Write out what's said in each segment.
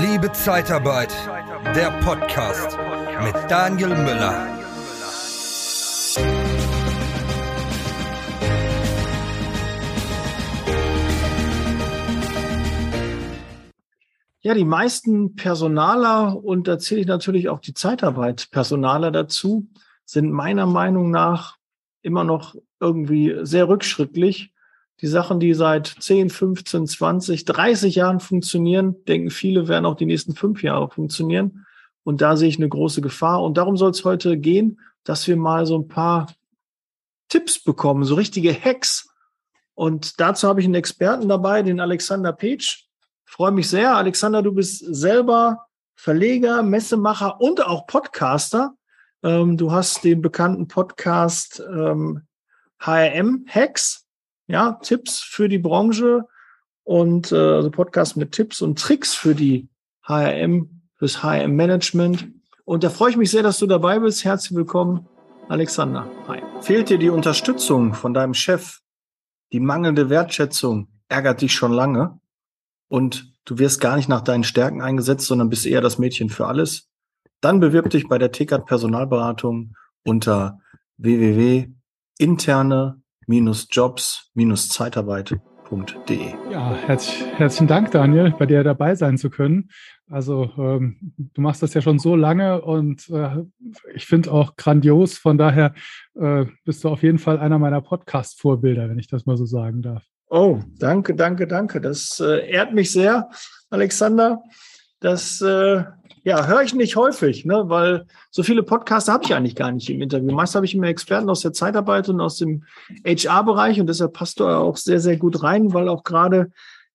Liebe Zeitarbeit, der Podcast mit Daniel Müller. Ja, die meisten Personaler, und da zähle ich natürlich auch die Zeitarbeit, Personaler dazu, sind meiner Meinung nach immer noch irgendwie sehr rückschrittlich. Die Sachen, die seit 10, 15, 20, 30 Jahren funktionieren, denken viele, werden auch die nächsten fünf Jahre funktionieren. Und da sehe ich eine große Gefahr. Und darum soll es heute gehen, dass wir mal so ein paar Tipps bekommen, so richtige Hacks. Und dazu habe ich einen Experten dabei, den Alexander Petsch freue mich sehr. Alexander, du bist selber Verleger, Messemacher und auch Podcaster. Ähm, du hast den bekannten Podcast ähm, HRM Hacks, ja, Tipps für die Branche und äh, also Podcast mit Tipps und Tricks für die HRM, fürs HRM Management. Und da freue ich mich sehr, dass du dabei bist. Herzlich willkommen, Alexander. Hi. Fehlt dir die Unterstützung von deinem Chef? Die mangelnde Wertschätzung ärgert dich schon lange? und du wirst gar nicht nach deinen Stärken eingesetzt, sondern bist eher das Mädchen für alles, dann bewirb dich bei der TICAT Personalberatung unter www.interne-jobs-zeitarbeit.de. Ja, herzlich, herzlichen Dank, Daniel, bei dir dabei sein zu können. Also ähm, du machst das ja schon so lange und äh, ich finde auch grandios. Von daher äh, bist du auf jeden Fall einer meiner Podcast-Vorbilder, wenn ich das mal so sagen darf. Oh, danke, danke, danke. Das äh, ehrt mich sehr, Alexander. Das äh, ja, höre ich nicht häufig, ne? weil so viele Podcasts habe ich eigentlich gar nicht im Interview. Meist habe ich immer Experten aus der Zeitarbeit und aus dem HR-Bereich und deshalb passt du auch sehr, sehr gut rein, weil auch gerade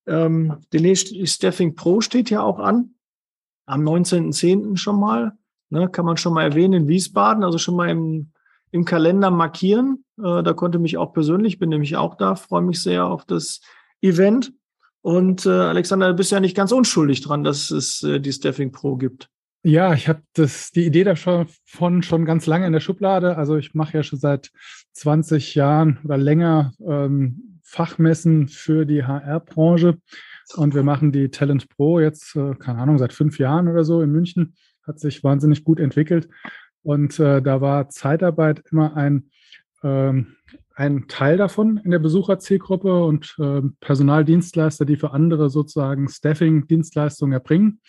ähm, demnächst Staffing Pro steht ja auch an. Am 19.10. schon mal. Ne? Kann man schon mal erwähnen in Wiesbaden, also schon mal im im Kalender markieren. Äh, da konnte mich auch persönlich, bin nämlich auch da, freue mich sehr auf das Event. Und äh, Alexander, du bist ja nicht ganz unschuldig dran, dass es äh, die Staffing Pro gibt. Ja, ich habe die Idee davon schon ganz lange in der Schublade. Also ich mache ja schon seit 20 Jahren oder länger ähm, Fachmessen für die HR-Branche. Und wir machen die Talent Pro jetzt, äh, keine Ahnung, seit fünf Jahren oder so in München. Hat sich wahnsinnig gut entwickelt. Und äh, da war Zeitarbeit immer ein, ähm, ein Teil davon in der Besucherzielgruppe und äh, Personaldienstleister, die für andere sozusagen Staffing-Dienstleistungen erbringen.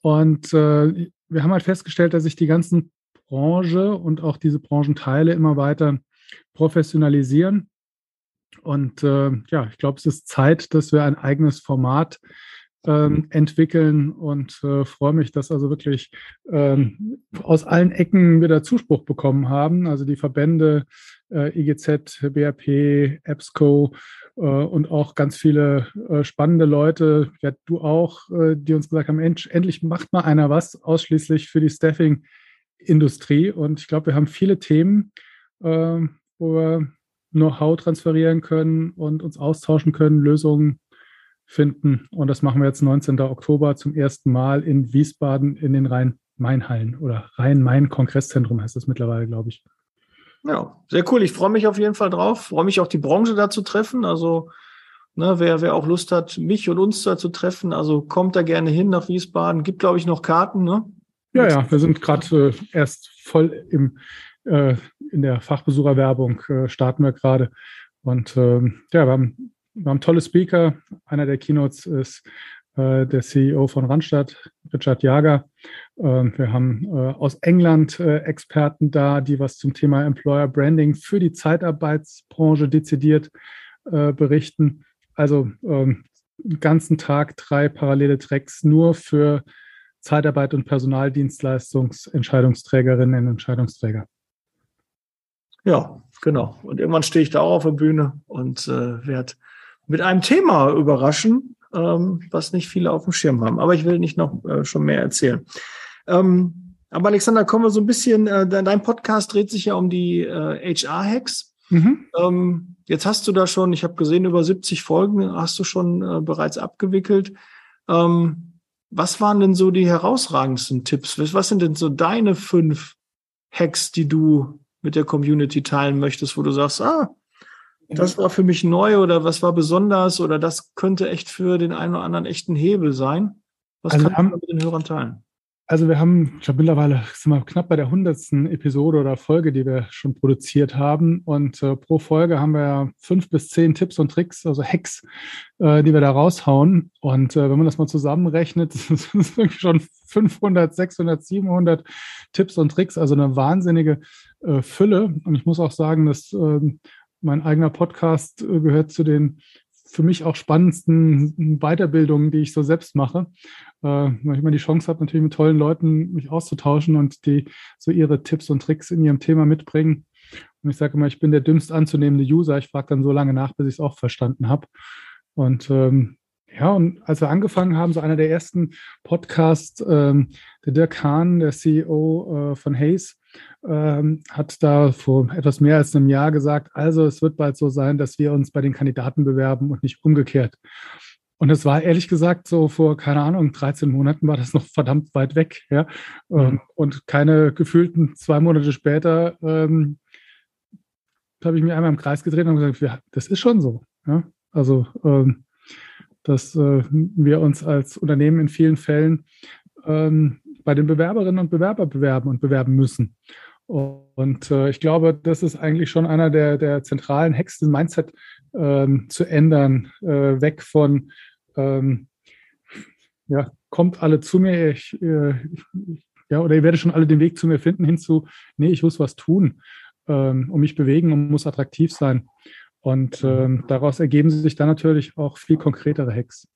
Und äh, wir haben halt festgestellt, dass sich die ganzen Branche und auch diese Branchenteile immer weiter professionalisieren. Und äh, ja, ich glaube, es ist Zeit, dass wir ein eigenes Format ähm, entwickeln und äh, freue mich, dass also wirklich ähm, aus allen Ecken wieder Zuspruch bekommen haben. Also die Verbände IGZ, BRP, EBSCO äh, und auch ganz viele äh, spannende Leute, ja du auch, äh, die uns gesagt haben, end endlich macht mal einer was ausschließlich für die Staffing-Industrie. Und ich glaube, wir haben viele Themen, äh, wo wir Know-how transferieren können und uns austauschen können, Lösungen finden. Und das machen wir jetzt 19. Oktober zum ersten Mal in Wiesbaden in den Rhein-Main-Hallen oder Rhein-Main-Kongresszentrum heißt das mittlerweile, glaube ich. Ja, sehr cool. Ich freue mich auf jeden Fall drauf. Freue mich auch, die Branche da zu treffen. Also, ne, wer, wer auch Lust hat, mich und uns da zu treffen, also kommt da gerne hin nach Wiesbaden. Gibt, glaube ich, noch Karten, ne? Ja, ja, wir sind gerade äh, erst voll im, äh, in der Fachbesucherwerbung, äh, starten wir gerade. Und ähm, ja, wir haben wir haben tolle Speaker. Einer der Keynotes ist äh, der CEO von Randstadt, Richard Jager. Ähm, wir haben äh, aus England äh, Experten da, die was zum Thema Employer Branding für die Zeitarbeitsbranche dezidiert äh, berichten. Also ähm, den ganzen Tag drei parallele Tracks nur für Zeitarbeit und Personaldienstleistungsentscheidungsträgerinnen und Entscheidungsträger. Ja, genau. Und irgendwann stehe ich da auch auf der Bühne und äh, werde mit einem Thema überraschen, ähm, was nicht viele auf dem Schirm haben. Aber ich will nicht noch äh, schon mehr erzählen. Ähm, aber Alexander, kommen wir so ein bisschen, äh, dein Podcast dreht sich ja um die äh, HR-Hacks. Mhm. Ähm, jetzt hast du da schon, ich habe gesehen, über 70 Folgen hast du schon äh, bereits abgewickelt. Ähm, was waren denn so die herausragendsten Tipps? Was sind denn so deine fünf Hacks, die du mit der Community teilen möchtest, wo du sagst, ah, das war für mich neu oder was war besonders oder das könnte echt für den einen oder anderen echten Hebel sein? Was also kann man mit den Hörern teilen? Also wir haben, ich glaube mittlerweile sind wir knapp bei der hundertsten Episode oder Folge, die wir schon produziert haben. Und äh, pro Folge haben wir fünf bis zehn Tipps und Tricks, also Hacks, äh, die wir da raushauen. Und äh, wenn man das mal zusammenrechnet, sind es wirklich schon 500, 600, 700 Tipps und Tricks, also eine wahnsinnige äh, Fülle. Und ich muss auch sagen, dass ähm, mein eigener Podcast äh, gehört zu den für mich auch spannendsten Weiterbildungen, die ich so selbst mache. Äh, weil ich immer die Chance habe, natürlich mit tollen Leuten mich auszutauschen und die so ihre Tipps und Tricks in ihrem Thema mitbringen. Und ich sage immer, ich bin der dümmst anzunehmende User. Ich frage dann so lange nach, bis ich es auch verstanden habe. Und ähm, ja, und als wir angefangen haben, so einer der ersten Podcasts, ähm, der Dirk Hahn, der CEO äh, von Hayes, ähm, hat da vor etwas mehr als einem Jahr gesagt, also es wird bald so sein, dass wir uns bei den Kandidaten bewerben und nicht umgekehrt. Und es war ehrlich gesagt so vor, keine Ahnung, 13 Monaten war das noch verdammt weit weg. Ja? Mhm. Und keine gefühlten zwei Monate später ähm, habe ich mir einmal im Kreis gedreht und gesagt, ja, das ist schon so. Ja? Also, ähm, dass äh, wir uns als Unternehmen in vielen Fällen ähm, bei den Bewerberinnen und Bewerbern bewerben und bewerben müssen. Und äh, ich glaube, das ist eigentlich schon einer der, der zentralen Hacks, den Mindset ähm, zu ändern, äh, weg von, ähm, ja, kommt alle zu mir, ich, äh, ja, oder ihr werdet schon alle den Weg zu mir finden, hinzu, nee, ich muss was tun ähm, und mich bewegen und muss attraktiv sein. Und ähm, daraus ergeben sich dann natürlich auch viel konkretere Hacks.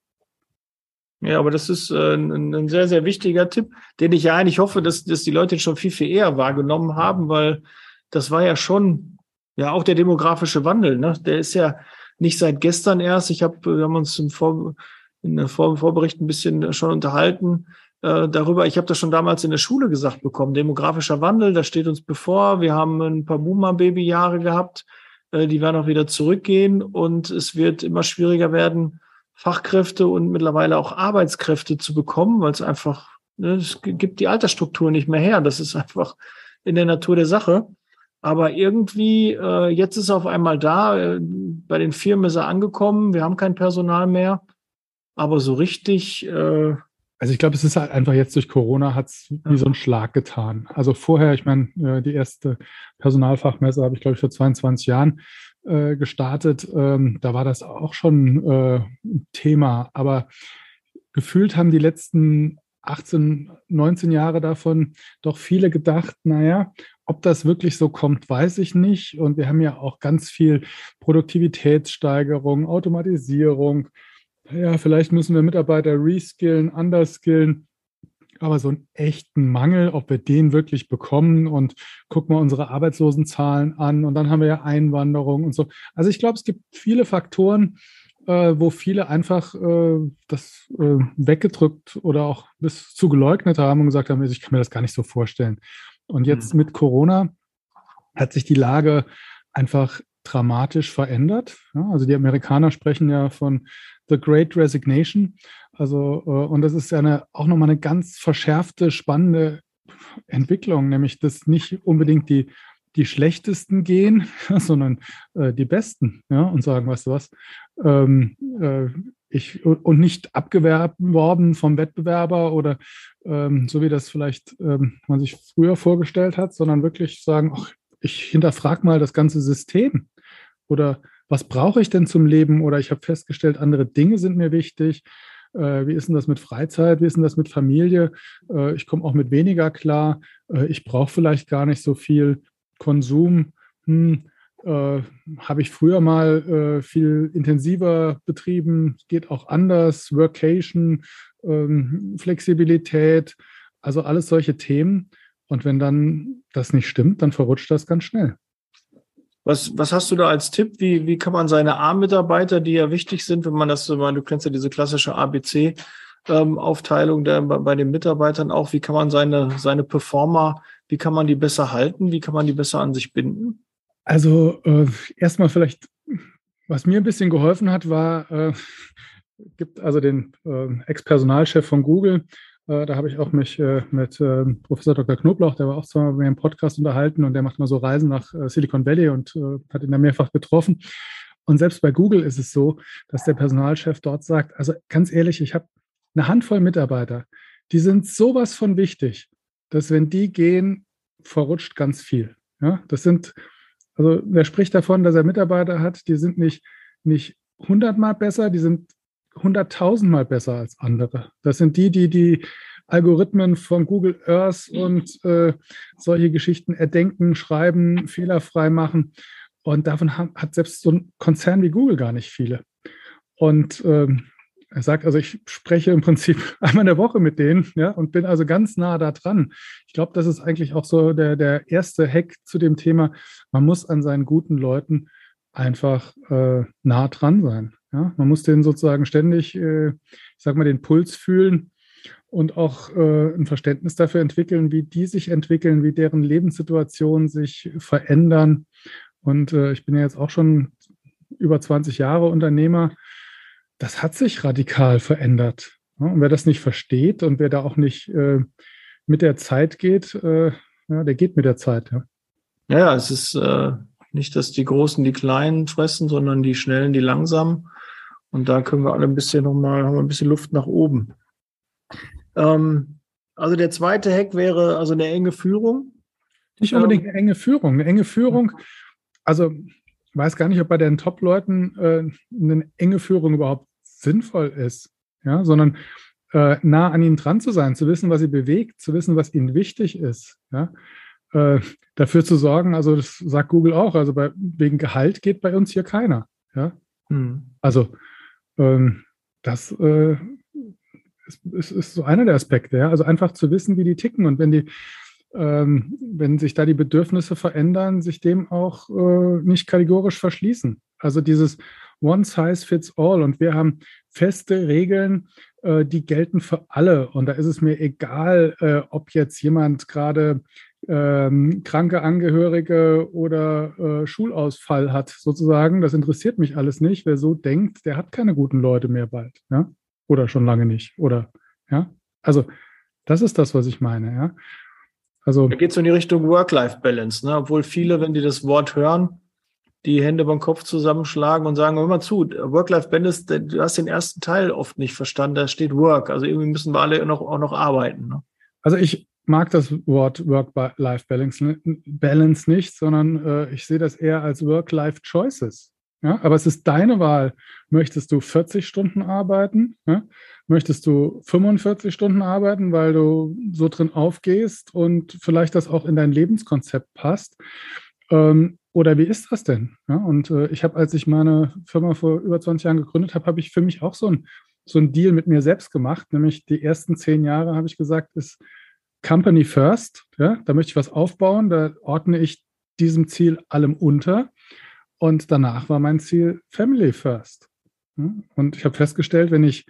Ja, aber das ist äh, ein, ein, sehr, sehr wichtiger Tipp, den ich ja eigentlich hoffe, dass, dass die Leute schon viel, viel eher wahrgenommen haben, weil das war ja schon, ja, auch der demografische Wandel, ne? Der ist ja nicht seit gestern erst. Ich habe, wir haben uns im Vor, in der Vor Vorbericht ein bisschen schon unterhalten äh, darüber. Ich habe das schon damals in der Schule gesagt bekommen. Demografischer Wandel, das steht uns bevor. Wir haben ein paar Boomer-Baby-Jahre gehabt. Äh, die werden auch wieder zurückgehen und es wird immer schwieriger werden, Fachkräfte und mittlerweile auch Arbeitskräfte zu bekommen, weil es einfach, ne, es gibt die Altersstruktur nicht mehr her. Das ist einfach in der Natur der Sache. Aber irgendwie, äh, jetzt ist er auf einmal da. Äh, bei den Firmen ist er angekommen. Wir haben kein Personal mehr. Aber so richtig. Äh, also ich glaube, es ist halt einfach jetzt durch Corona hat es wie so ein Schlag getan. Also vorher, ich meine, äh, die erste Personalfachmesse habe ich, glaube ich, vor 22 Jahren äh, gestartet. Ähm, da war das auch schon äh, Thema. Aber gefühlt haben die letzten 18, 19 Jahre davon doch viele gedacht, naja, ob das wirklich so kommt, weiß ich nicht. Und wir haben ja auch ganz viel Produktivitätssteigerung, Automatisierung. Ja, vielleicht müssen wir Mitarbeiter reskillen, underskillen aber so einen echten Mangel, ob wir den wirklich bekommen und gucken wir unsere Arbeitslosenzahlen an und dann haben wir ja Einwanderung und so. Also ich glaube, es gibt viele Faktoren, äh, wo viele einfach äh, das äh, weggedrückt oder auch bis zu geleugnet haben und gesagt haben, ich kann mir das gar nicht so vorstellen. Und jetzt mhm. mit Corona hat sich die Lage einfach dramatisch verändert. Ja, also die Amerikaner sprechen ja von The Great Resignation. Also, äh, und das ist ja eine, auch nochmal eine ganz verschärfte, spannende Entwicklung, nämlich dass nicht unbedingt die, die schlechtesten gehen, sondern äh, die besten, ja, und sagen, weißt du was, ähm, äh, ich, und nicht abgeworben vom Wettbewerber oder ähm, so wie das vielleicht ähm, man sich früher vorgestellt hat, sondern wirklich sagen, ach, ich hinterfrage mal das ganze System oder was brauche ich denn zum Leben oder ich habe festgestellt, andere Dinge sind mir wichtig äh, wie ist denn das mit Freizeit? Wie ist denn das mit Familie? Äh, ich komme auch mit weniger klar. Äh, ich brauche vielleicht gar nicht so viel Konsum. Hm, äh, habe ich früher mal äh, viel intensiver betrieben, geht auch anders, Workation, ähm, Flexibilität, also alles solche Themen. Und wenn dann das nicht stimmt, dann verrutscht das ganz schnell. Was, was hast du da als Tipp? Wie, wie kann man seine A-Mitarbeiter, die ja wichtig sind, wenn man das, so du kennst ja diese klassische ABC-Aufteilung ähm, der, bei, den Mitarbeitern auch, wie kann man seine, seine Performer, wie kann man die besser halten? Wie kann man die besser an sich binden? Also äh, erstmal vielleicht, was mir ein bisschen geholfen hat, war, äh, gibt also den äh, Ex-Personalchef von Google, da habe ich auch mich äh, mit äh, Professor Dr. Knoblauch, der war auch zwar bei mir im Podcast unterhalten und der macht mal so Reisen nach äh, Silicon Valley und äh, hat ihn da mehrfach getroffen. Und selbst bei Google ist es so, dass der Personalchef dort sagt, also ganz ehrlich, ich habe eine Handvoll Mitarbeiter, die sind sowas von wichtig, dass wenn die gehen, verrutscht ganz viel. Ja, das sind, also wer spricht davon, dass er Mitarbeiter hat, die sind nicht, nicht hundertmal besser, die sind hunderttausendmal besser als andere. Das sind die, die die Algorithmen von Google Earth und äh, solche Geschichten erdenken, schreiben, fehlerfrei machen. Und davon hat, hat selbst so ein Konzern wie Google gar nicht viele. Und ähm, er sagt, also ich spreche im Prinzip einmal in der Woche mit denen, ja, und bin also ganz nah da dran. Ich glaube, das ist eigentlich auch so der, der erste Hack zu dem Thema. Man muss an seinen guten Leuten einfach äh, nah dran sein. Ja? Man muss denen sozusagen ständig, äh, ich sag mal, den Puls fühlen und auch äh, ein Verständnis dafür entwickeln, wie die sich entwickeln, wie deren Lebenssituationen sich verändern. Und äh, ich bin ja jetzt auch schon über 20 Jahre Unternehmer das hat sich radikal verändert. Und wer das nicht versteht und wer da auch nicht äh, mit der Zeit geht, äh, ja, der geht mit der Zeit. Ja, ja es ist äh, nicht, dass die Großen die Kleinen fressen, sondern die Schnellen die Langsamen. Und da können wir alle ein bisschen nochmal, haben wir ein bisschen Luft nach oben. Ähm, also der zweite Hack wäre also eine enge Führung. Nicht unbedingt eine enge Führung. Eine enge Führung, also ich weiß gar nicht, ob bei den Top-Leuten äh, eine enge Führung überhaupt sinnvoll ist, ja, sondern äh, nah an ihnen dran zu sein, zu wissen, was sie bewegt, zu wissen, was ihnen wichtig ist, ja, äh, dafür zu sorgen, also das sagt Google auch, also bei, wegen Gehalt geht bei uns hier keiner, ja, hm. also ähm, das äh, ist, ist, ist, so einer der Aspekte, ja, also einfach zu wissen, wie die ticken und wenn die ähm, wenn sich da die Bedürfnisse verändern, sich dem auch äh, nicht kategorisch verschließen. Also dieses One Size Fits All und wir haben feste Regeln, äh, die gelten für alle. Und da ist es mir egal, äh, ob jetzt jemand gerade ähm, kranke Angehörige oder äh, Schulausfall hat, sozusagen. Das interessiert mich alles nicht. Wer so denkt, der hat keine guten Leute mehr bald. Ja? Oder schon lange nicht. Oder ja. Also das ist das, was ich meine. Ja. Also, da geht es in die Richtung Work-Life-Balance, ne? obwohl viele, wenn die das Wort hören, die Hände beim Kopf zusammenschlagen und sagen, hör mal zu, Work-Life-Balance, du hast den ersten Teil oft nicht verstanden, da steht Work. Also irgendwie müssen wir alle noch, auch noch arbeiten. Ne? Also ich mag das Wort Work-Life-Balance Balance nicht, sondern äh, ich sehe das eher als Work-Life-Choices. Ja, aber es ist deine Wahl. Möchtest du 40 Stunden arbeiten? Ja? Möchtest du 45 Stunden arbeiten, weil du so drin aufgehst und vielleicht das auch in dein Lebenskonzept passt? Ähm, oder wie ist das denn? Ja, und äh, ich habe, als ich meine Firma vor über 20 Jahren gegründet habe, habe ich für mich auch so ein, so ein Deal mit mir selbst gemacht. Nämlich die ersten zehn Jahre, habe ich gesagt, ist Company First. Ja, da möchte ich was aufbauen, da ordne ich diesem Ziel allem unter. Und danach war mein Ziel Family First. Und ich habe festgestellt, wenn ich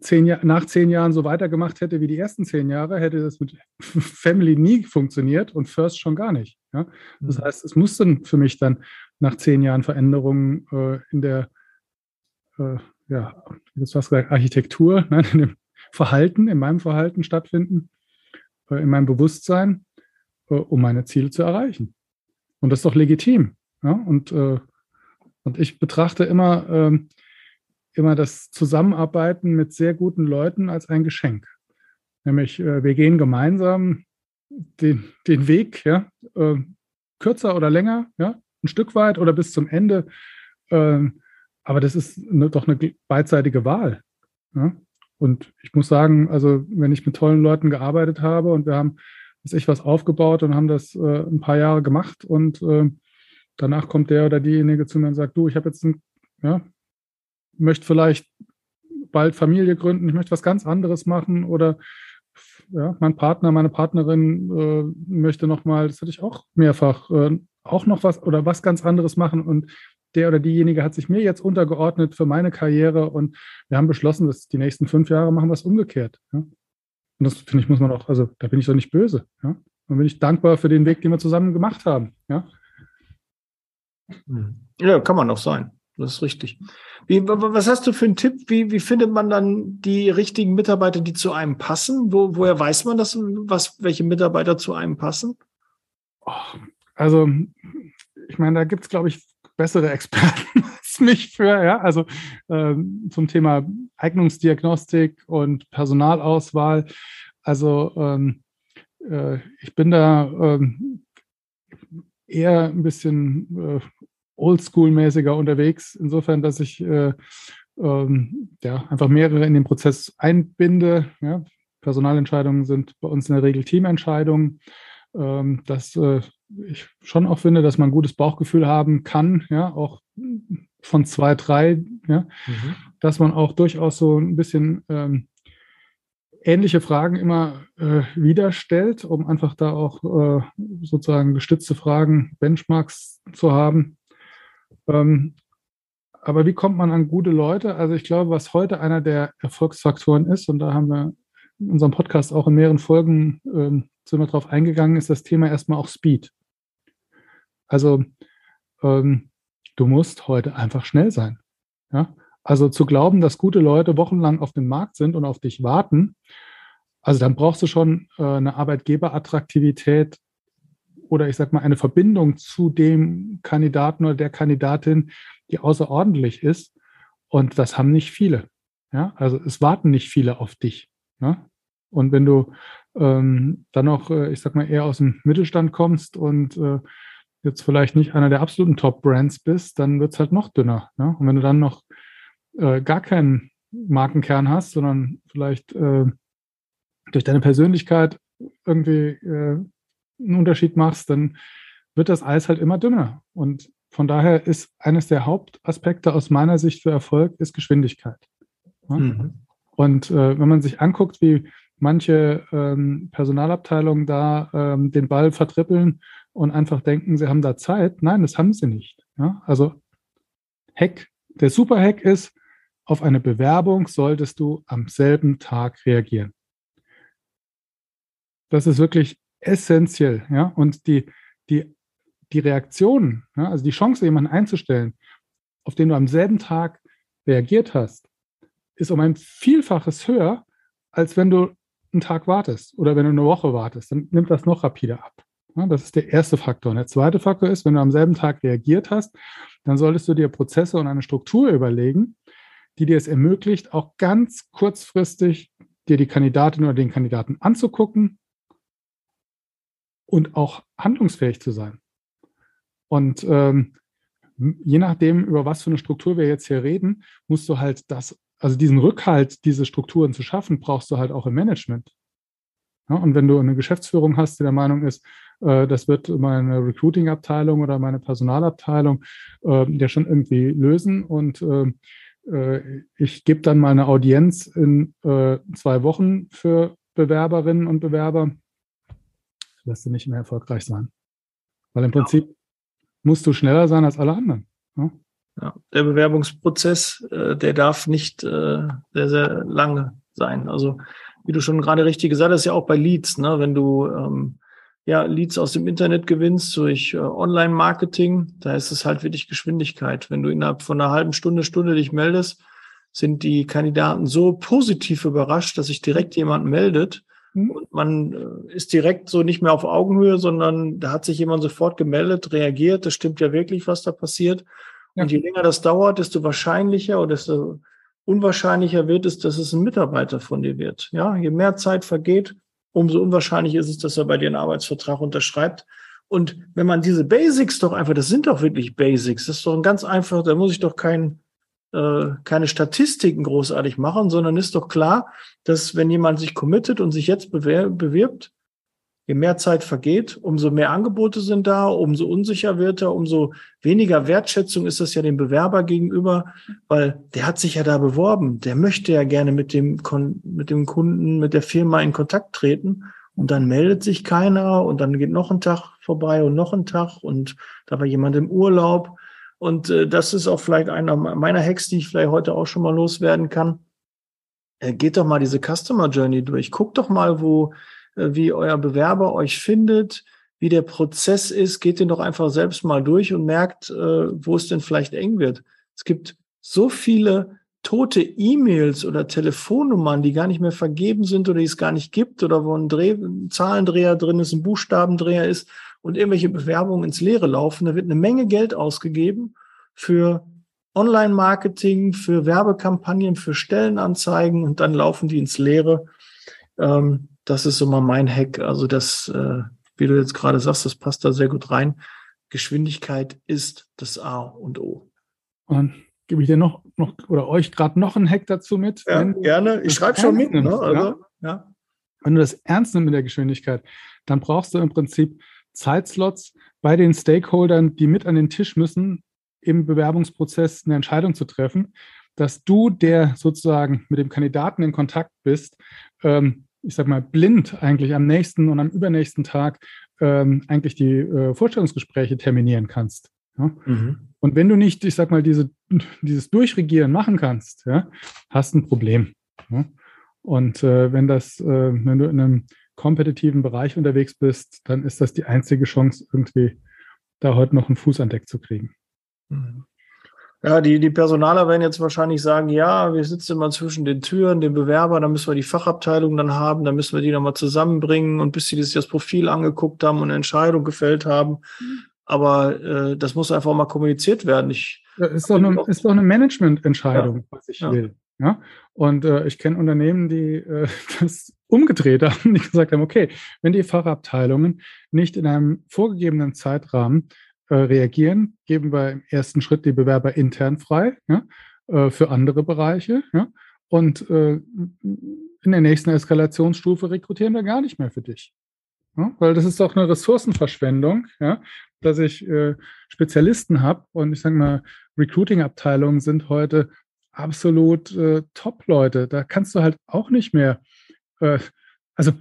zehn nach zehn Jahren so weitergemacht hätte wie die ersten zehn Jahre, hätte das mit Family nie funktioniert und First schon gar nicht. Ja? Das mhm. heißt, es musste für mich dann nach zehn Jahren Veränderungen äh, in der, äh, ja, was gesagt, Architektur, nein, in dem Verhalten, in meinem Verhalten stattfinden, in meinem Bewusstsein, äh, um meine Ziele zu erreichen. Und das ist doch legitim. Ja? Und, äh, und ich betrachte immer, ähm, immer das Zusammenarbeiten mit sehr guten Leuten als ein Geschenk. Nämlich, äh, wir gehen gemeinsam den, den Weg, ja, äh, kürzer oder länger, ja, ein Stück weit oder bis zum Ende. Äh, aber das ist doch eine beidseitige Wahl. Ja? Und ich muss sagen, also wenn ich mit tollen Leuten gearbeitet habe und wir haben sich was aufgebaut und haben das äh, ein paar Jahre gemacht und äh, danach kommt der oder diejenige zu mir und sagt, du, ich habe jetzt ein, ja, möchte vielleicht bald Familie gründen, ich möchte was ganz anderes machen oder ja, mein Partner, meine Partnerin äh, möchte nochmal, das hatte ich auch mehrfach, äh, auch noch was oder was ganz anderes machen und der oder diejenige hat sich mir jetzt untergeordnet für meine Karriere und wir haben beschlossen, dass die nächsten fünf Jahre machen wir es umgekehrt. Ja? Und das finde ich, muss man auch, also da bin ich doch nicht böse. Ja? Dann bin ich dankbar für den Weg, den wir zusammen gemacht haben. Ja, ja kann man auch sein. Das ist richtig. Wie, was hast du für einen Tipp? Wie, wie findet man dann die richtigen Mitarbeiter, die zu einem passen? Wo, woher weiß man das, was, welche Mitarbeiter zu einem passen? Oh, also, ich meine, da gibt es, glaube ich, bessere Experten als mich für, ja, also ähm, zum Thema Eignungsdiagnostik und Personalauswahl. Also ähm, äh, ich bin da ähm, eher ein bisschen äh, oldschool-mäßiger unterwegs, insofern, dass ich äh, ähm, ja, einfach mehrere in den Prozess einbinde. Ja. Personalentscheidungen sind bei uns in der Regel Teamentscheidungen. Ähm, dass äh, ich schon auch finde, dass man ein gutes Bauchgefühl haben kann, ja, auch von zwei, drei, ja, mhm. dass man auch durchaus so ein bisschen ähm, ähnliche Fragen immer äh, wieder stellt, um einfach da auch äh, sozusagen gestützte Fragen, Benchmarks zu haben. Ähm, aber wie kommt man an gute Leute? Also ich glaube, was heute einer der Erfolgsfaktoren ist, und da haben wir in unserem Podcast auch in mehreren Folgen ähm, sind wir drauf eingegangen, ist das Thema erstmal auch Speed. Also ähm, du musst heute einfach schnell sein. Ja? Also zu glauben, dass gute Leute wochenlang auf dem Markt sind und auf dich warten, also dann brauchst du schon äh, eine Arbeitgeberattraktivität oder ich sag mal eine Verbindung zu dem Kandidaten oder der Kandidatin, die außerordentlich ist. Und das haben nicht viele. Ja, also es warten nicht viele auf dich. Ja? Und wenn du ähm, dann noch, äh, ich sag mal, eher aus dem Mittelstand kommst und äh, jetzt vielleicht nicht einer der absoluten Top-Brands bist, dann wird es halt noch dünner. Ne? Und wenn du dann noch äh, gar keinen Markenkern hast, sondern vielleicht äh, durch deine Persönlichkeit irgendwie äh, einen Unterschied machst, dann wird das Eis halt immer dünner. Und von daher ist eines der Hauptaspekte aus meiner Sicht für Erfolg ist Geschwindigkeit. Ja? Mhm. Und äh, wenn man sich anguckt, wie manche ähm, Personalabteilungen da ähm, den Ball vertrippeln und einfach denken, sie haben da Zeit. Nein, das haben sie nicht. Ja? Also Hack, der Super-Hack ist, auf eine Bewerbung solltest du am selben Tag reagieren. Das ist wirklich essentiell. Ja? Und die, die, die Reaktion, ja, also die Chance, jemanden einzustellen, auf den du am selben Tag reagiert hast, ist um ein Vielfaches höher, als wenn du einen Tag wartest oder wenn du eine Woche wartest, dann nimmt das noch rapider ab. Das ist der erste Faktor. Und der zweite Faktor ist, wenn du am selben Tag reagiert hast, dann solltest du dir Prozesse und eine Struktur überlegen, die dir es ermöglicht, auch ganz kurzfristig dir die Kandidatin oder den Kandidaten anzugucken und auch handlungsfähig zu sein. Und ähm, je nachdem, über was für eine Struktur wir jetzt hier reden, musst du halt das also diesen Rückhalt, diese Strukturen zu schaffen, brauchst du halt auch im Management. Ja, und wenn du eine Geschäftsführung hast, die der Meinung ist, das wird meine Recruiting-Abteilung oder meine Personalabteilung äh, ja schon irgendwie lösen und äh, äh ich gebe dann meine Audienz in äh, zwei Wochen für Bewerberinnen und Bewerber, wirst du nicht mehr erfolgreich sein. Weil im Prinzip ja. musst du schneller sein als alle anderen. Ja? Ja, der Bewerbungsprozess, äh, der darf nicht äh, sehr, sehr lange sein. Also wie du schon gerade richtig gesagt hast, ja auch bei Leads, ne? wenn du ähm, ja Leads aus dem Internet gewinnst durch äh, Online-Marketing, da ist es halt wirklich Geschwindigkeit. Wenn du innerhalb von einer halben Stunde, Stunde dich meldest, sind die Kandidaten so positiv überrascht, dass sich direkt jemand meldet. Mhm. Und man äh, ist direkt so nicht mehr auf Augenhöhe, sondern da hat sich jemand sofort gemeldet, reagiert. Das stimmt ja wirklich, was da passiert. Und je länger das dauert, desto wahrscheinlicher oder desto unwahrscheinlicher wird es, dass es ein Mitarbeiter von dir wird. Ja, je mehr Zeit vergeht, umso unwahrscheinlicher ist es, dass er bei dir einen Arbeitsvertrag unterschreibt. Und wenn man diese Basics doch einfach, das sind doch wirklich Basics, das ist doch ein ganz einfach, da muss ich doch kein, äh, keine Statistiken großartig machen, sondern ist doch klar, dass wenn jemand sich committet und sich jetzt bewirbt, je mehr Zeit vergeht, umso mehr Angebote sind da, umso unsicher wird er, umso weniger Wertschätzung ist das ja dem Bewerber gegenüber, weil der hat sich ja da beworben, der möchte ja gerne mit dem, mit dem Kunden, mit der Firma in Kontakt treten und dann meldet sich keiner und dann geht noch ein Tag vorbei und noch ein Tag und da war jemand im Urlaub und äh, das ist auch vielleicht einer meiner Hacks, die ich vielleicht heute auch schon mal loswerden kann. Äh, geht doch mal diese Customer Journey durch. Guckt doch mal, wo wie euer Bewerber euch findet, wie der Prozess ist, geht den doch einfach selbst mal durch und merkt, äh, wo es denn vielleicht eng wird. Es gibt so viele tote E-Mails oder Telefonnummern, die gar nicht mehr vergeben sind oder die es gar nicht gibt oder wo ein, Dreh, ein Zahlendreher drin ist, ein Buchstabendreher ist und irgendwelche Bewerbungen ins Leere laufen. Da wird eine Menge Geld ausgegeben für Online-Marketing, für Werbekampagnen, für Stellenanzeigen und dann laufen die ins Leere. Ähm, das ist so mal mein Hack. Also das, äh, wie du jetzt gerade sagst, das passt da sehr gut rein. Geschwindigkeit ist das A und O. Und gebe ich dir noch, noch oder euch gerade noch einen Hack dazu mit? Ja, gerne. Ich schreibe schon mit. Nimmst, ne? also, ja? ja. Wenn du das ernst nimmst mit der Geschwindigkeit, dann brauchst du im Prinzip Zeitslots bei den Stakeholdern, die mit an den Tisch müssen, im Bewerbungsprozess eine Entscheidung zu treffen, dass du, der sozusagen mit dem Kandidaten in Kontakt bist, ähm, ich sag mal, blind eigentlich am nächsten und am übernächsten Tag ähm, eigentlich die äh, Vorstellungsgespräche terminieren kannst. Ja? Mhm. Und wenn du nicht, ich sag mal, diese, dieses Durchregieren machen kannst, ja, hast ein Problem. Ja? Und äh, wenn das, äh, wenn du in einem kompetitiven Bereich unterwegs bist, dann ist das die einzige Chance, irgendwie da heute noch einen Fuß an Deck zu kriegen. Mhm. Ja, die, die Personaler werden jetzt wahrscheinlich sagen, ja, wir sitzen immer zwischen den Türen, den Bewerber, da müssen wir die Fachabteilung dann haben, da müssen wir die nochmal zusammenbringen und bis sie sich das Profil angeguckt haben und eine Entscheidung gefällt haben. Aber äh, das muss einfach mal kommuniziert werden. Ich, ja, ist, doch eine, ist doch eine Managemententscheidung, ja. was ich ja. will. Ja? Und äh, ich kenne Unternehmen, die äh, das umgedreht haben, die gesagt haben, okay, wenn die Fachabteilungen nicht in einem vorgegebenen Zeitrahmen äh, reagieren, geben wir im ersten Schritt die Bewerber intern frei ja, äh, für andere Bereiche. Ja, und äh, in der nächsten Eskalationsstufe rekrutieren wir gar nicht mehr für dich. Ja, weil das ist doch eine Ressourcenverschwendung, ja, dass ich Spezialisten habe und ich sage mal, Recruiting-Abteilungen sind heute absolut äh, Top-Leute. Da kannst du halt auch nicht mehr, äh, also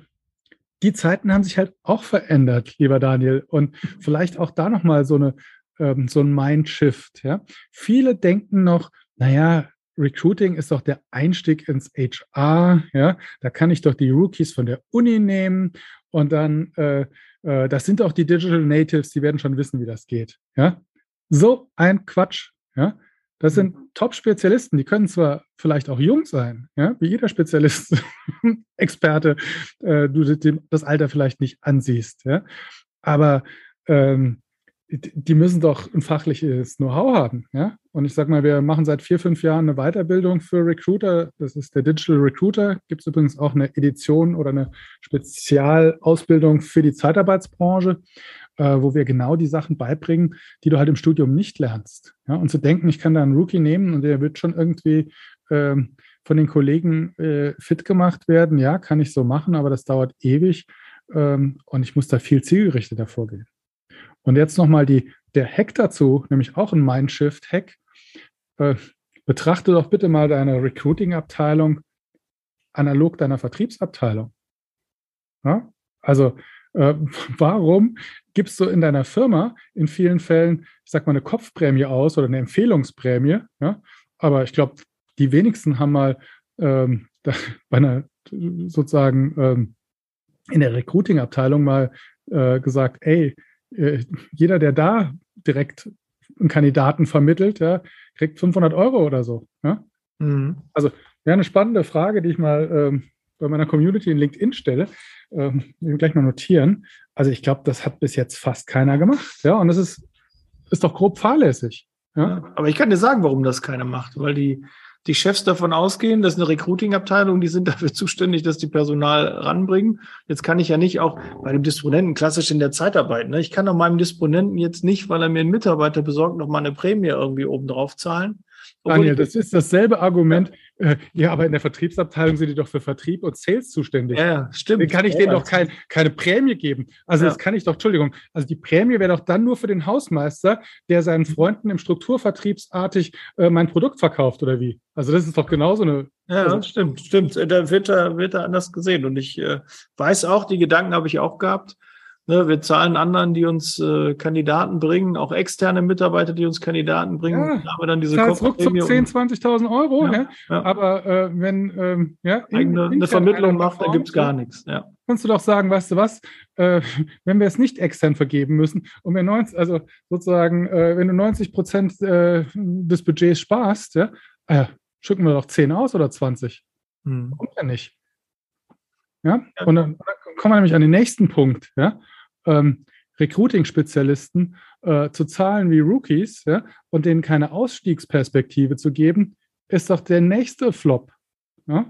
die Zeiten haben sich halt auch verändert, lieber Daniel. Und vielleicht auch da nochmal so, eine, ähm, so ein Mindshift. Ja? Viele denken noch, naja, Recruiting ist doch der Einstieg ins HR. Ja? Da kann ich doch die Rookies von der Uni nehmen und dann, äh, äh, das sind auch die Digital Natives, die werden schon wissen, wie das geht. Ja? So ein Quatsch. Ja? Das sind mhm. Top-Spezialisten, die können zwar vielleicht auch jung sein, ja, wie jeder Spezialist, Experte, äh, du das Alter vielleicht nicht ansiehst, ja, aber ähm, die müssen doch ein fachliches Know-how haben, ja. Und ich sage mal, wir machen seit vier, fünf Jahren eine Weiterbildung für Recruiter. Das ist der Digital Recruiter. Gibt es übrigens auch eine Edition oder eine Spezialausbildung für die Zeitarbeitsbranche äh, wo wir genau die Sachen beibringen, die du halt im Studium nicht lernst. Ja? Und zu denken, ich kann da einen Rookie nehmen und der wird schon irgendwie ähm, von den Kollegen äh, fit gemacht werden, ja, kann ich so machen, aber das dauert ewig ähm, und ich muss da viel zielgerichteter vorgehen. Und jetzt nochmal der Hack dazu, nämlich auch ein Mindshift-Hack. Äh, betrachte doch bitte mal deine Recruiting-Abteilung analog deiner Vertriebsabteilung. Ja? Also äh, warum gibst du in deiner Firma in vielen Fällen, ich sag mal, eine Kopfprämie aus oder eine Empfehlungsprämie? Ja? Aber ich glaube, die wenigsten haben mal ähm, bei einer sozusagen ähm, in der Recruiting-Abteilung mal äh, gesagt, ey, äh, jeder, der da direkt einen Kandidaten vermittelt, ja, kriegt 500 Euro oder so. Ja? Mhm. Also wäre eine spannende Frage, die ich mal ähm, bei meiner Community in LinkedIn stelle, ähm, gleich mal notieren. Also ich glaube, das hat bis jetzt fast keiner gemacht. Ja, und das ist, ist doch grob fahrlässig. Ja? ja? aber ich kann dir sagen, warum das keiner macht, weil die, die Chefs davon ausgehen, dass eine Recruiting-Abteilung, die sind dafür zuständig, dass die Personal ranbringen. Jetzt kann ich ja nicht auch bei dem Disponenten klassisch in der Zeitarbeit. Ne? Ich kann doch meinem Disponenten jetzt nicht, weil er mir einen Mitarbeiter besorgt, noch mal eine Prämie irgendwie obendrauf zahlen. Daniel, das ist dasselbe Argument. Ja. Äh, ja, aber in der Vertriebsabteilung sind die doch für Vertrieb und Sales zuständig. Ja, stimmt. Dann kann ich denen doch kein, keine Prämie geben. Also ja. das kann ich doch, Entschuldigung, also die Prämie wäre doch dann nur für den Hausmeister, der seinen mhm. Freunden im Strukturvertriebsartig äh, mein Produkt verkauft oder wie? Also das ist doch genauso eine. Ja, also, stimmt, stimmt. Da wird er, wird er anders gesehen. Und ich äh, weiß auch, die Gedanken habe ich auch gehabt. Ne, wir zahlen anderen, die uns äh, Kandidaten bringen, auch externe Mitarbeiter, die uns Kandidaten bringen. Ja, da haben wir dann diese ruckzuck 10, 20.000 Euro. Ja, ja. Aber äh, wenn ähm, ja, Eigene, eine Vermittlung macht, da gibt es gar nichts. Ja. Kannst du doch sagen, weißt du was, äh, wenn wir es nicht extern vergeben müssen und wir 90, also sozusagen, äh, wenn du 90 Prozent äh, des Budgets sparst, ja, äh, schicken wir doch 10 aus oder 20. Hm. Kommt ja nicht. Ja? ja. Und dann, dann kommen wir nämlich an den nächsten Punkt. Ja? Ähm, Recruiting-Spezialisten äh, zu zahlen wie Rookies ja, und denen keine Ausstiegsperspektive zu geben, ist doch der nächste Flop. Ja?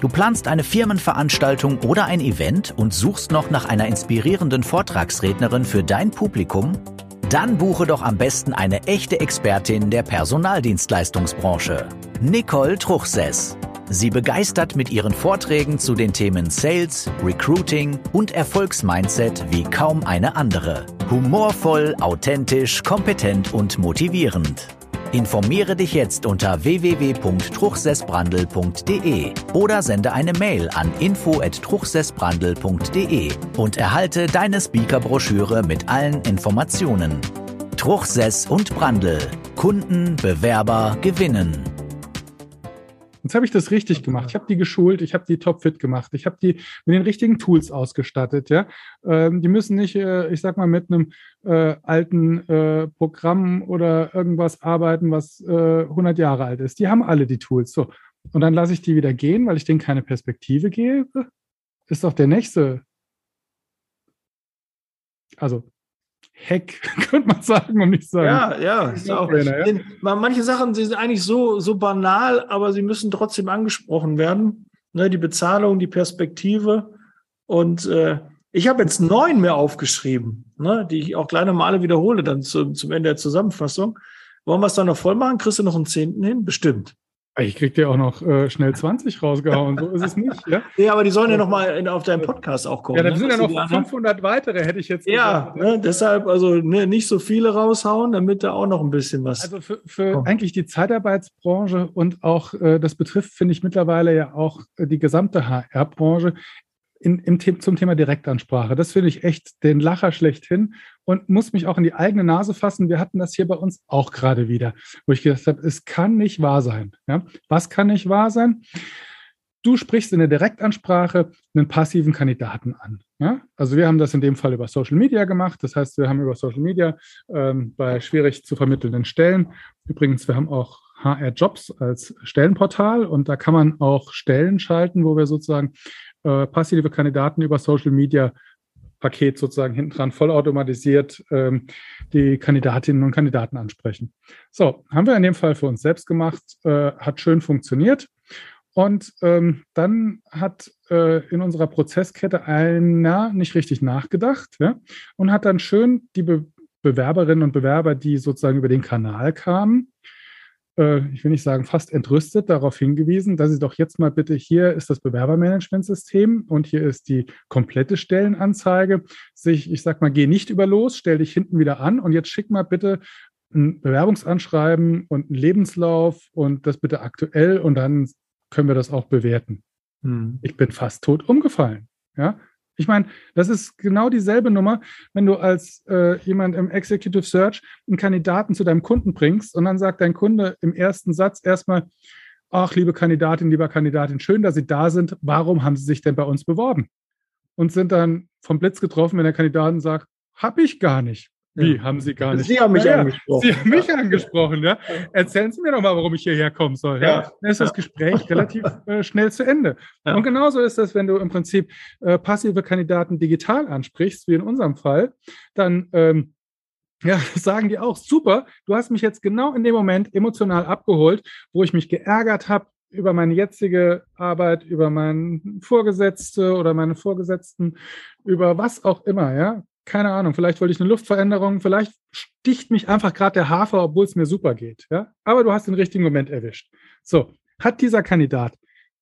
Du planst eine Firmenveranstaltung oder ein Event und suchst noch nach einer inspirierenden Vortragsrednerin für dein Publikum? Dann buche doch am besten eine echte Expertin der Personaldienstleistungsbranche, Nicole Truchsess. Sie begeistert mit ihren Vorträgen zu den Themen Sales, Recruiting und Erfolgsmindset wie kaum eine andere. Humorvoll, authentisch, kompetent und motivierend. Informiere dich jetzt unter www.truchsessbrandel.de oder sende eine Mail an info@truchsessbrandel.de und erhalte deine Speakerbroschüre mit allen Informationen. Truchsess und Brandel. Kunden, Bewerber gewinnen. Jetzt habe ich das richtig gemacht. Ich habe die geschult, ich habe die topfit gemacht, ich habe die mit den richtigen Tools ausgestattet. Ja, ähm, die müssen nicht, äh, ich sag mal, mit einem äh, alten äh, Programm oder irgendwas arbeiten, was 100 äh, Jahre alt ist. Die haben alle die Tools. So und dann lasse ich die wieder gehen, weil ich denen keine Perspektive gebe. Ist doch der nächste. Also Hack, könnte man sagen, um nicht sagen. Ja, ja. Ist auch, ja. Manche Sachen sind eigentlich so, so banal, aber sie müssen trotzdem angesprochen werden. Ne, die Bezahlung, die Perspektive. Und äh, ich habe jetzt neun mehr aufgeschrieben, ne, die ich auch kleine Male wiederhole, dann zu, zum Ende der Zusammenfassung. Wollen wir es dann noch voll machen? Kriegst du noch einen Zehnten hin? Bestimmt. Ich krieg dir auch noch äh, schnell 20 rausgehauen, so ist es nicht. Ja, ja aber die sollen ja noch mal auf deinem Podcast auch kommen. Ja, dann ne? sind ja noch 500 weitere, hätte ich jetzt Ja, ne, deshalb also ne, nicht so viele raushauen, damit da auch noch ein bisschen was. Also für, für eigentlich die Zeitarbeitsbranche und auch äh, das betrifft, finde ich mittlerweile ja auch äh, die gesamte HR-Branche, in, im, zum Thema Direktansprache. Das finde ich echt den Lacher schlechthin und muss mich auch in die eigene Nase fassen. Wir hatten das hier bei uns auch gerade wieder, wo ich gedacht habe, es kann nicht wahr sein. Ja? Was kann nicht wahr sein? Du sprichst in der Direktansprache einen passiven Kandidaten an. Ja? Also wir haben das in dem Fall über Social Media gemacht. Das heißt, wir haben über Social Media ähm, bei schwierig zu vermittelnden Stellen. Übrigens, wir haben auch HR Jobs als Stellenportal und da kann man auch Stellen schalten, wo wir sozusagen äh, passive Kandidaten über Social Media Paket sozusagen hinten dran vollautomatisiert ähm, die Kandidatinnen und Kandidaten ansprechen. So, haben wir in dem Fall für uns selbst gemacht, äh, hat schön funktioniert. Und ähm, dann hat äh, in unserer Prozesskette einer nicht richtig nachgedacht ja, und hat dann schön die Be Bewerberinnen und Bewerber, die sozusagen über den Kanal kamen, ich will nicht sagen fast entrüstet, darauf hingewiesen, dass Sie doch jetzt mal bitte, hier ist das Bewerbermanagementsystem und hier ist die komplette Stellenanzeige. Sich, ich sag mal, geh nicht über los, stell dich hinten wieder an und jetzt schick mal bitte ein Bewerbungsanschreiben und einen Lebenslauf und das bitte aktuell und dann können wir das auch bewerten. Hm. Ich bin fast tot umgefallen. Ja, ich meine, das ist genau dieselbe Nummer, wenn du als äh, jemand im Executive Search einen Kandidaten zu deinem Kunden bringst und dann sagt dein Kunde im ersten Satz erstmal, ach, liebe Kandidatin, lieber Kandidatin, schön, dass Sie da sind. Warum haben Sie sich denn bei uns beworben? Und sind dann vom Blitz getroffen, wenn der Kandidat sagt, hab ich gar nicht. Wie, ja. haben Sie gar nicht? Sie haben mich ja, angesprochen. Sie haben mich angesprochen, ja. Erzählen Sie mir doch mal, warum ich hierher kommen soll. Ja. ja. Dann ist das Gespräch relativ äh, schnell zu Ende. Und genauso ist das, wenn du im Prinzip äh, passive Kandidaten digital ansprichst, wie in unserem Fall, dann ähm, ja, sagen die auch, super, du hast mich jetzt genau in dem Moment emotional abgeholt, wo ich mich geärgert habe, über meine jetzige Arbeit, über meinen Vorgesetzte oder meine Vorgesetzten, über was auch immer, ja keine Ahnung, vielleicht wollte ich eine Luftveränderung, vielleicht sticht mich einfach gerade der Hafer, obwohl es mir super geht. Ja? Aber du hast den richtigen Moment erwischt. So, hat dieser Kandidat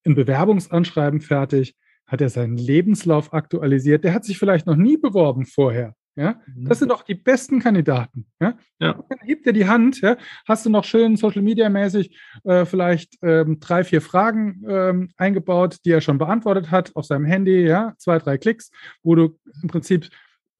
ein Bewerbungsanschreiben fertig? Hat er seinen Lebenslauf aktualisiert? Der hat sich vielleicht noch nie beworben vorher. Ja, mhm. das sind doch die besten Kandidaten. Ja, ja. dann hebt er die Hand. Ja, hast du noch schön Social Media mäßig äh, vielleicht ähm, drei, vier Fragen ähm, eingebaut, die er schon beantwortet hat auf seinem Handy. Ja, zwei, drei Klicks, wo du im Prinzip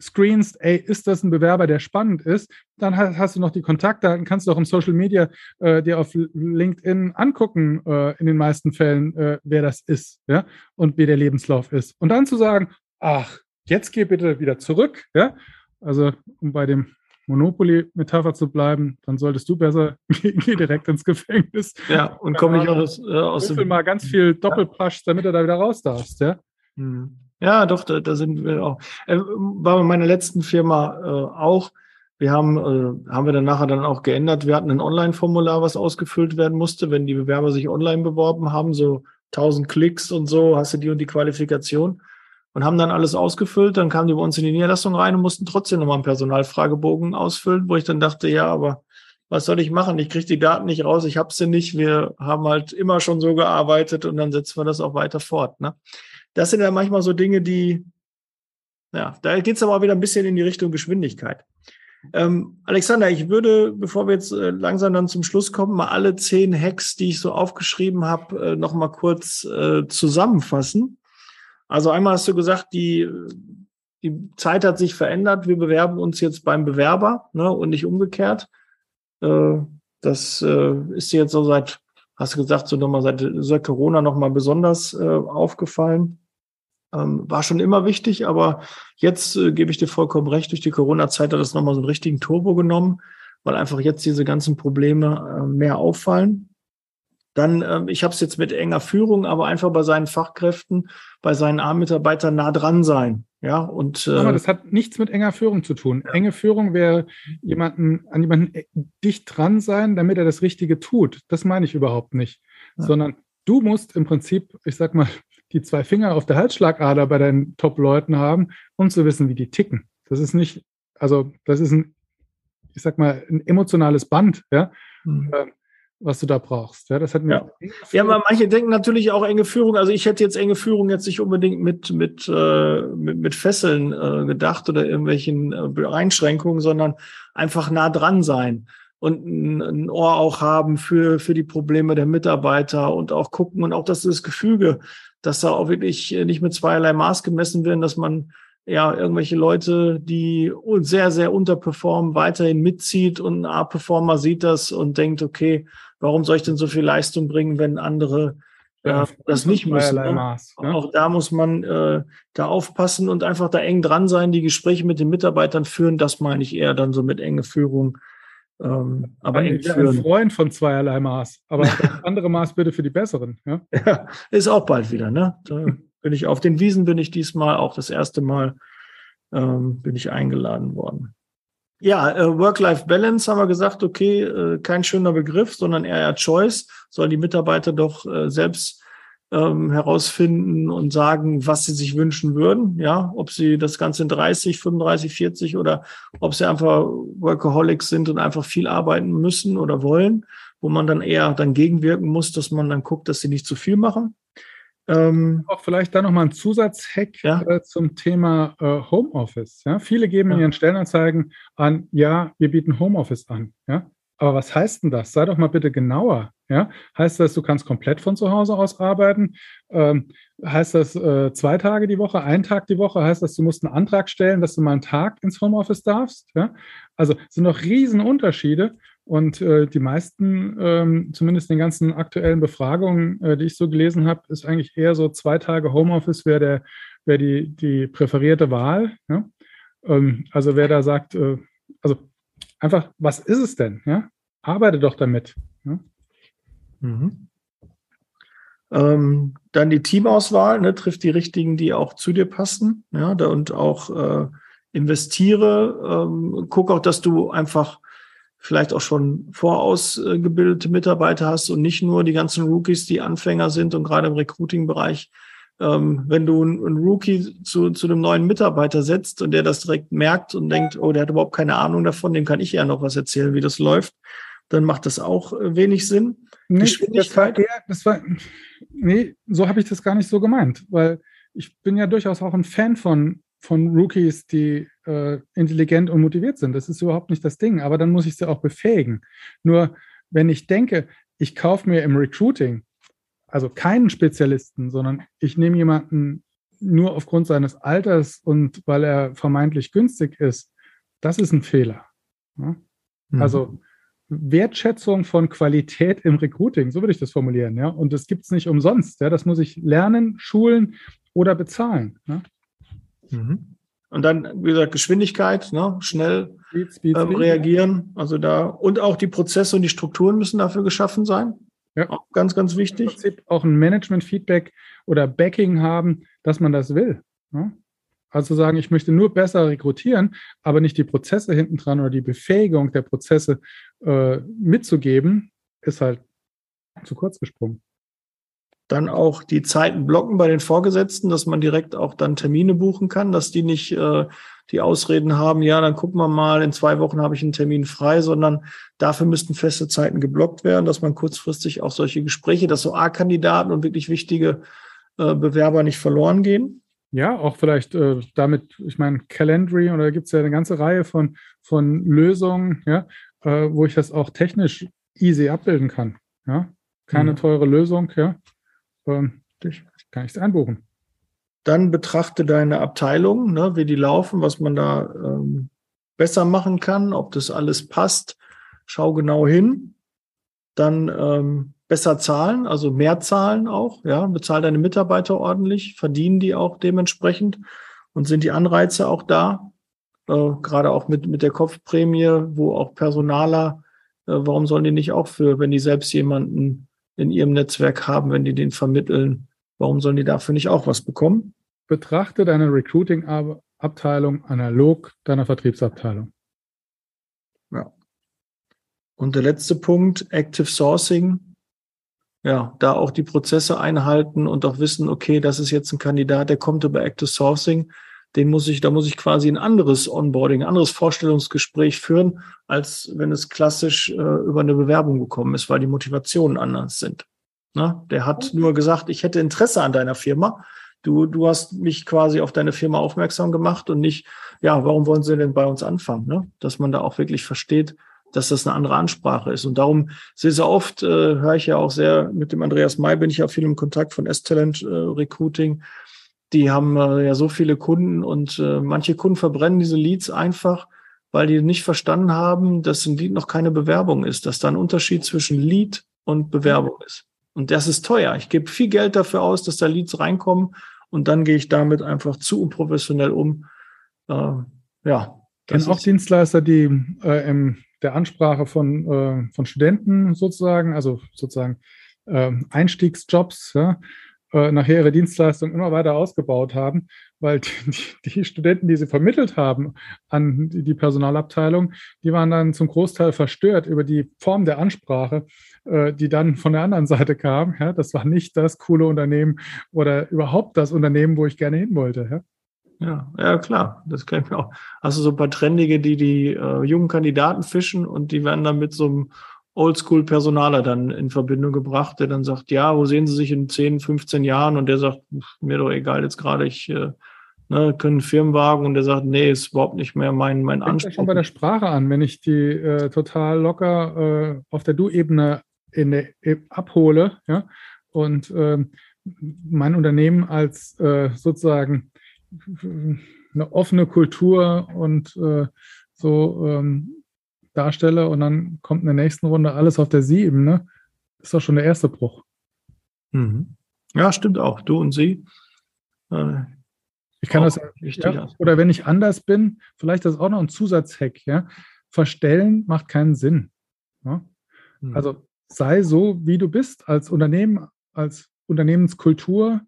screenst, ey, ist das ein Bewerber, der spannend ist, dann hast, du noch die Kontaktdaten, kannst du auch im Social Media äh, dir auf LinkedIn angucken, äh, in den meisten Fällen, äh, wer das ist, ja, und wie der Lebenslauf ist. Und dann zu sagen, ach, jetzt geh bitte wieder zurück, ja, also um bei dem Monopoly-Metapher zu bleiben, dann solltest du besser geh direkt ins Gefängnis. Ja, und komm nicht aus, äh, aus dem... mal ganz viel Doppelpasch, damit du da wieder raus darfst, ja. Mhm. Ja, doch, da, da sind wir auch. Äh, war bei meiner letzten Firma äh, auch. Wir haben, äh, haben wir dann nachher dann auch geändert. Wir hatten ein Online-Formular, was ausgefüllt werden musste, wenn die Bewerber sich online beworben haben, so 1000 Klicks und so, hast du die und die Qualifikation und haben dann alles ausgefüllt. Dann kamen die bei uns in die Niederlassung rein und mussten trotzdem nochmal einen Personalfragebogen ausfüllen, wo ich dann dachte, ja, aber was soll ich machen? Ich kriege die Daten nicht raus, ich habe sie nicht. Wir haben halt immer schon so gearbeitet und dann setzen wir das auch weiter fort. Ne? Das sind ja manchmal so Dinge, die, ja, da geht es aber auch wieder ein bisschen in die Richtung Geschwindigkeit. Ähm, Alexander, ich würde, bevor wir jetzt äh, langsam dann zum Schluss kommen, mal alle zehn Hacks, die ich so aufgeschrieben habe, äh, noch mal kurz äh, zusammenfassen. Also einmal hast du gesagt, die, die Zeit hat sich verändert. Wir bewerben uns jetzt beim Bewerber ne, und nicht umgekehrt. Äh, das äh, ist dir jetzt so seit, hast du gesagt, so nochmal seit, seit Corona nochmal besonders äh, aufgefallen. Ähm, war schon immer wichtig, aber jetzt äh, gebe ich dir vollkommen recht, durch die Corona-Zeit hat das nochmal so einen richtigen Turbo genommen, weil einfach jetzt diese ganzen Probleme äh, mehr auffallen. Dann, ähm, ich habe es jetzt mit enger Führung, aber einfach bei seinen Fachkräften, bei seinen A-Mitarbeitern nah dran sein. Ja, und äh, aber das hat nichts mit enger Führung zu tun. Ja. Enge Führung wäre jemanden an jemanden äh, dicht dran sein, damit er das Richtige tut. Das meine ich überhaupt nicht, ja. sondern du musst im Prinzip, ich sag mal, die zwei Finger auf der Halsschlagader bei deinen Top-Leuten haben, um zu wissen, wie die ticken. Das ist nicht, also das ist ein, ich sag mal, ein emotionales Band, ja. Mhm. Äh, was du da brauchst. Ja, das hat ja. ja, aber manche denken natürlich auch enge Führung. Also ich hätte jetzt enge Führung jetzt nicht unbedingt mit mit äh, mit, mit Fesseln äh, gedacht oder irgendwelchen äh, Einschränkungen, sondern einfach nah dran sein und ein, ein Ohr auch haben für für die Probleme der Mitarbeiter und auch gucken und auch dass das Gefüge, dass da auch wirklich nicht mit zweierlei Maß gemessen werden, dass man ja, irgendwelche Leute, die sehr, sehr unterperformen, weiterhin mitzieht und ein A-Performer sieht das und denkt, okay, warum soll ich denn so viel Leistung bringen, wenn andere äh, das nicht müssen? Ne? Maß, ne? Auch da muss man äh, da aufpassen und einfach da eng dran sein, die Gespräche mit den Mitarbeitern führen. Das meine ich eher dann so mit enge Führung. Ähm, aber ein, ein Freund von zweierlei Maß, aber andere Maß bitte für die besseren. Ja? ja, ist auch bald wieder, ne? Da bin ich auf den Wiesen bin ich diesmal auch das erste Mal ähm, bin ich eingeladen worden. Ja, äh, Work-Life-Balance haben wir gesagt, okay, äh, kein schöner Begriff, sondern eher Choice. Sollen die Mitarbeiter doch äh, selbst ähm, herausfinden und sagen, was sie sich wünschen würden. Ja, ob sie das Ganze in 30, 35, 40 oder ob sie einfach Workaholics sind und einfach viel arbeiten müssen oder wollen, wo man dann eher dann gegenwirken muss, dass man dann guckt, dass sie nicht zu viel machen. Ähm, auch vielleicht da nochmal ein Zusatzhack ja? äh, zum Thema äh, Homeoffice. Ja? Viele geben ja. in ihren Stellenanzeigen an, ja, wir bieten Homeoffice an. Ja? Aber was heißt denn das? Sei doch mal bitte genauer. Ja? Heißt das, du kannst komplett von zu Hause aus arbeiten? Ähm, heißt das äh, zwei Tage die Woche, ein Tag die Woche? Heißt das, du musst einen Antrag stellen, dass du mal einen Tag ins Homeoffice darfst? Ja? Also sind noch Riesenunterschiede. Und äh, die meisten, ähm, zumindest in den ganzen aktuellen Befragungen, äh, die ich so gelesen habe, ist eigentlich eher so zwei Tage Homeoffice wäre der, wäre die, die präferierte Wahl. Ja? Ähm, also wer da sagt, äh, also einfach, was ist es denn? Ja? Arbeite doch damit. Ja? Mhm. Ähm, dann die Teamauswahl, ne, trifft die richtigen, die auch zu dir passen, ja, da, und auch äh, investiere, ähm, guck auch, dass du einfach vielleicht auch schon vorausgebildete Mitarbeiter hast und nicht nur die ganzen Rookies, die Anfänger sind und gerade im Recruiting-Bereich. Ähm, wenn du einen Rookie zu, zu einem neuen Mitarbeiter setzt und der das direkt merkt und denkt, oh, der hat überhaupt keine Ahnung davon, dem kann ich ja noch was erzählen, wie das läuft, dann macht das auch äh, wenig Sinn. Nee, Geschwindigkeit. Das war, eher, nee, so habe ich das gar nicht so gemeint, weil ich bin ja durchaus auch ein Fan von von Rookies, die äh, intelligent und motiviert sind. Das ist überhaupt nicht das Ding. Aber dann muss ich sie auch befähigen. Nur wenn ich denke, ich kaufe mir im Recruiting also keinen Spezialisten, sondern ich nehme jemanden nur aufgrund seines Alters und weil er vermeintlich günstig ist, das ist ein Fehler. Mhm. Also Wertschätzung von Qualität im Recruiting, so würde ich das formulieren, ja. Und das gibt es nicht umsonst. Ja? Das muss ich lernen, schulen oder bezahlen. Ja? Mhm. Und dann, wie gesagt, Geschwindigkeit, ne? schnell Speed, Speed, ähm, reagieren. Also da, und auch die Prozesse und die Strukturen müssen dafür geschaffen sein. Ja. Auch ganz, ganz wichtig. Im Prinzip auch ein Management-Feedback oder Backing haben, dass man das will. Ja? Also sagen, ich möchte nur besser rekrutieren, aber nicht die Prozesse hinten dran oder die Befähigung der Prozesse äh, mitzugeben, ist halt zu kurz gesprungen. Dann auch die Zeiten blocken bei den Vorgesetzten, dass man direkt auch dann Termine buchen kann, dass die nicht äh, die Ausreden haben, ja, dann gucken wir mal, in zwei Wochen habe ich einen Termin frei, sondern dafür müssten feste Zeiten geblockt werden, dass man kurzfristig auch solche Gespräche, dass so A-Kandidaten und wirklich wichtige äh, Bewerber nicht verloren gehen. Ja, auch vielleicht äh, damit, ich meine, Calendry, oder da gibt es ja eine ganze Reihe von, von Lösungen, ja, äh, wo ich das auch technisch easy abbilden kann. Ja? Keine mhm. teure Lösung, ja. Ähm, kann ich einbuchen. Dann betrachte deine Abteilung, ne, wie die laufen, was man da ähm, besser machen kann, ob das alles passt. Schau genau hin. Dann ähm, besser zahlen, also mehr zahlen auch, ja, bezahl deine Mitarbeiter ordentlich, verdienen die auch dementsprechend und sind die Anreize auch da, äh, gerade auch mit, mit der Kopfprämie, wo auch Personaler, äh, warum sollen die nicht auch für, wenn die selbst jemanden in ihrem Netzwerk haben, wenn die den vermitteln, warum sollen die dafür nicht auch was bekommen? betrachte deine Recruiting-Abteilung analog deiner Vertriebsabteilung. Ja. Und der letzte Punkt, Active Sourcing. Ja, da auch die Prozesse einhalten und auch wissen, okay, das ist jetzt ein Kandidat, der kommt über Active Sourcing. Den muss ich, da muss ich quasi ein anderes Onboarding, ein anderes Vorstellungsgespräch führen, als wenn es klassisch äh, über eine Bewerbung gekommen ist, weil die Motivationen anders sind. Na, der hat nur gesagt, ich hätte Interesse an deiner Firma, Du, du hast mich quasi auf deine Firma aufmerksam gemacht und nicht, ja, warum wollen sie denn bei uns anfangen? Ne? Dass man da auch wirklich versteht, dass das eine andere Ansprache ist. Und darum sehr, sehr oft äh, höre ich ja auch sehr, mit dem Andreas May bin ich ja viel im Kontakt von S-Talent äh, Recruiting. Die haben äh, ja so viele Kunden und äh, manche Kunden verbrennen diese Leads einfach, weil die nicht verstanden haben, dass ein Lead noch keine Bewerbung ist, dass da ein Unterschied zwischen Lead und Bewerbung ist. Und das ist teuer. Ich gebe viel Geld dafür aus, dass da Leads reinkommen und dann gehe ich damit einfach zu unprofessionell um. Äh, ja. Kennen auch Dienstleister, die äh, in der Ansprache von, äh, von Studenten sozusagen, also sozusagen äh, Einstiegsjobs, ja, äh, nachher ihre Dienstleistung immer weiter ausgebaut haben, weil die, die, Studenten, die sie vermittelt haben an die, Personalabteilung, die waren dann zum Großteil verstört über die Form der Ansprache, äh, die dann von der anderen Seite kam. Ja, das war nicht das coole Unternehmen oder überhaupt das Unternehmen, wo ich gerne hin wollte. Ja. Ja, ja, klar, das kann ich mir auch. Also so ein paar Trendige, die die äh, jungen Kandidaten fischen und die werden dann mit so einem Oldschool-Personaler dann in Verbindung gebracht, der dann sagt, ja, wo sehen Sie sich in 10, 15 Jahren? Und der sagt, mir doch egal, jetzt gerade ich äh, ne, können Firmenwagen und der sagt, nee, ist überhaupt nicht mehr mein, mein Anspruch. schon bei der Sprache an, wenn ich die äh, total locker äh, auf der Du-Ebene in der, e, abhole, ja, und äh, mein Unternehmen als äh, sozusagen eine offene Kultur und äh, so ähm, darstelle und dann kommt in der nächsten Runde alles auf der Sie-Ebene, ist doch schon der erste Bruch. Mhm. Ja, stimmt auch. Du und sie. Äh, ich kann das, ja, oder wenn ich anders bin, vielleicht das auch noch ein Zusatzhack, ja. Verstellen macht keinen Sinn. Ja? Mhm. Also sei so, wie du bist, als Unternehmen, als Unternehmenskultur.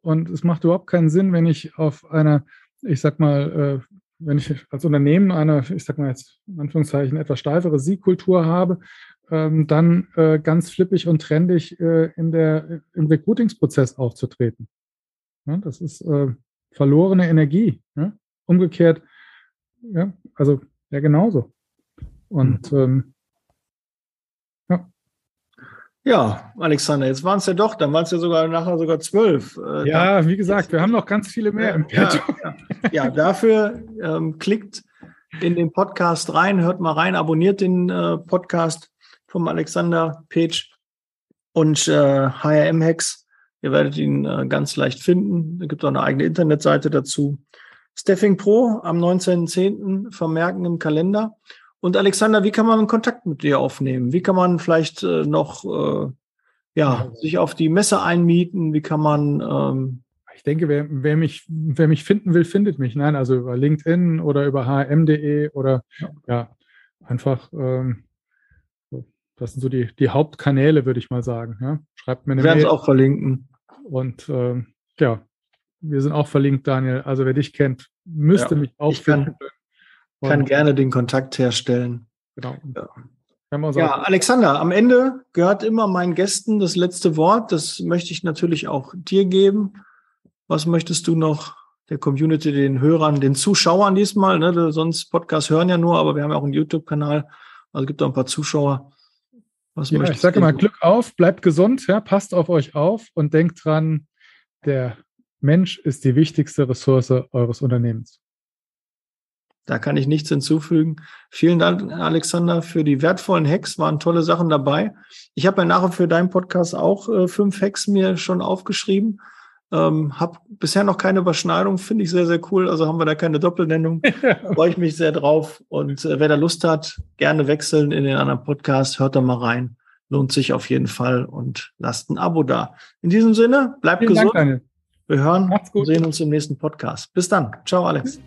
Und es macht überhaupt keinen Sinn, wenn ich auf einer, ich sag mal, äh, wenn ich als Unternehmen eine, ich sag mal jetzt in Anführungszeichen, etwas steifere Siegkultur habe, ähm, dann äh, ganz flippig und trendig äh, in der, im Recruitingsprozess aufzutreten. Ja, das ist äh, verlorene Energie. Ja? Umgekehrt, ja, also ja genauso. Und mhm. ähm, ja, Alexander, jetzt waren es ja doch, dann waren es ja sogar nachher sogar zwölf. Äh, ja, wie gesagt, wir haben noch ganz viele mehr ja, im Petto. Ja, ja. ja dafür ähm, klickt in den Podcast rein, hört mal rein, abonniert den äh, Podcast vom Alexander Page und äh, HRM Hacks. Ihr werdet ihn äh, ganz leicht finden. Es gibt auch eine eigene Internetseite dazu. Staffing Pro am 19.10. vermerken im Kalender. Und Alexander, wie kann man Kontakt mit dir aufnehmen? Wie kann man vielleicht äh, noch äh, ja, sich auf die Messe einmieten? Wie kann man ähm ich denke, wer, wer, mich, wer mich finden will, findet mich. Nein, also über LinkedIn oder über hm.de oder ja, ja einfach, ähm, das sind so die, die Hauptkanäle, würde ich mal sagen. Ja. Schreibt mir eine Wir werden es auch verlinken. Und ähm, ja, Wir sind auch verlinkt, Daniel. Also wer dich kennt, müsste Ja, mich auch kann- finden. Kann Und- gerne den Kontakt herstellen. Genau. Ja. Ja, Alexander, am Ende gehört immer meinen Gästen das letzte Wort. Das möchte ich natürlich auch dir geben. Was möchtest du noch der Community, den Hörern, den Zuschauern diesmal? Ne? Sonst Podcast hören ja nur, aber wir haben ja auch einen YouTube-Kanal. Also es gibt auch ein paar Zuschauer. Was Ja, ich sage immer, Glück auf, bleibt gesund, ja, passt auf euch auf und denkt dran, der Mensch ist die wichtigste Ressource eures Unternehmens. Da kann ich nichts hinzufügen. Vielen Dank, Alexander, für die wertvollen Hacks. Waren tolle Sachen dabei. Ich habe ja nachher für deinen Podcast auch äh, fünf Hacks mir schon aufgeschrieben. Ähm, hab bisher noch keine Überschneidung, finde ich sehr, sehr cool. Also haben wir da keine Doppelnennung. Freue ich mich sehr drauf. Und äh, wer da Lust hat, gerne wechseln in den anderen Podcast. Hört da mal rein. Lohnt sich auf jeden Fall und lasst ein Abo da. In diesem Sinne, bleibt Vielen Dank, gesund. Daniel. Wir hören und sehen uns im nächsten Podcast. Bis dann. Ciao, Alex.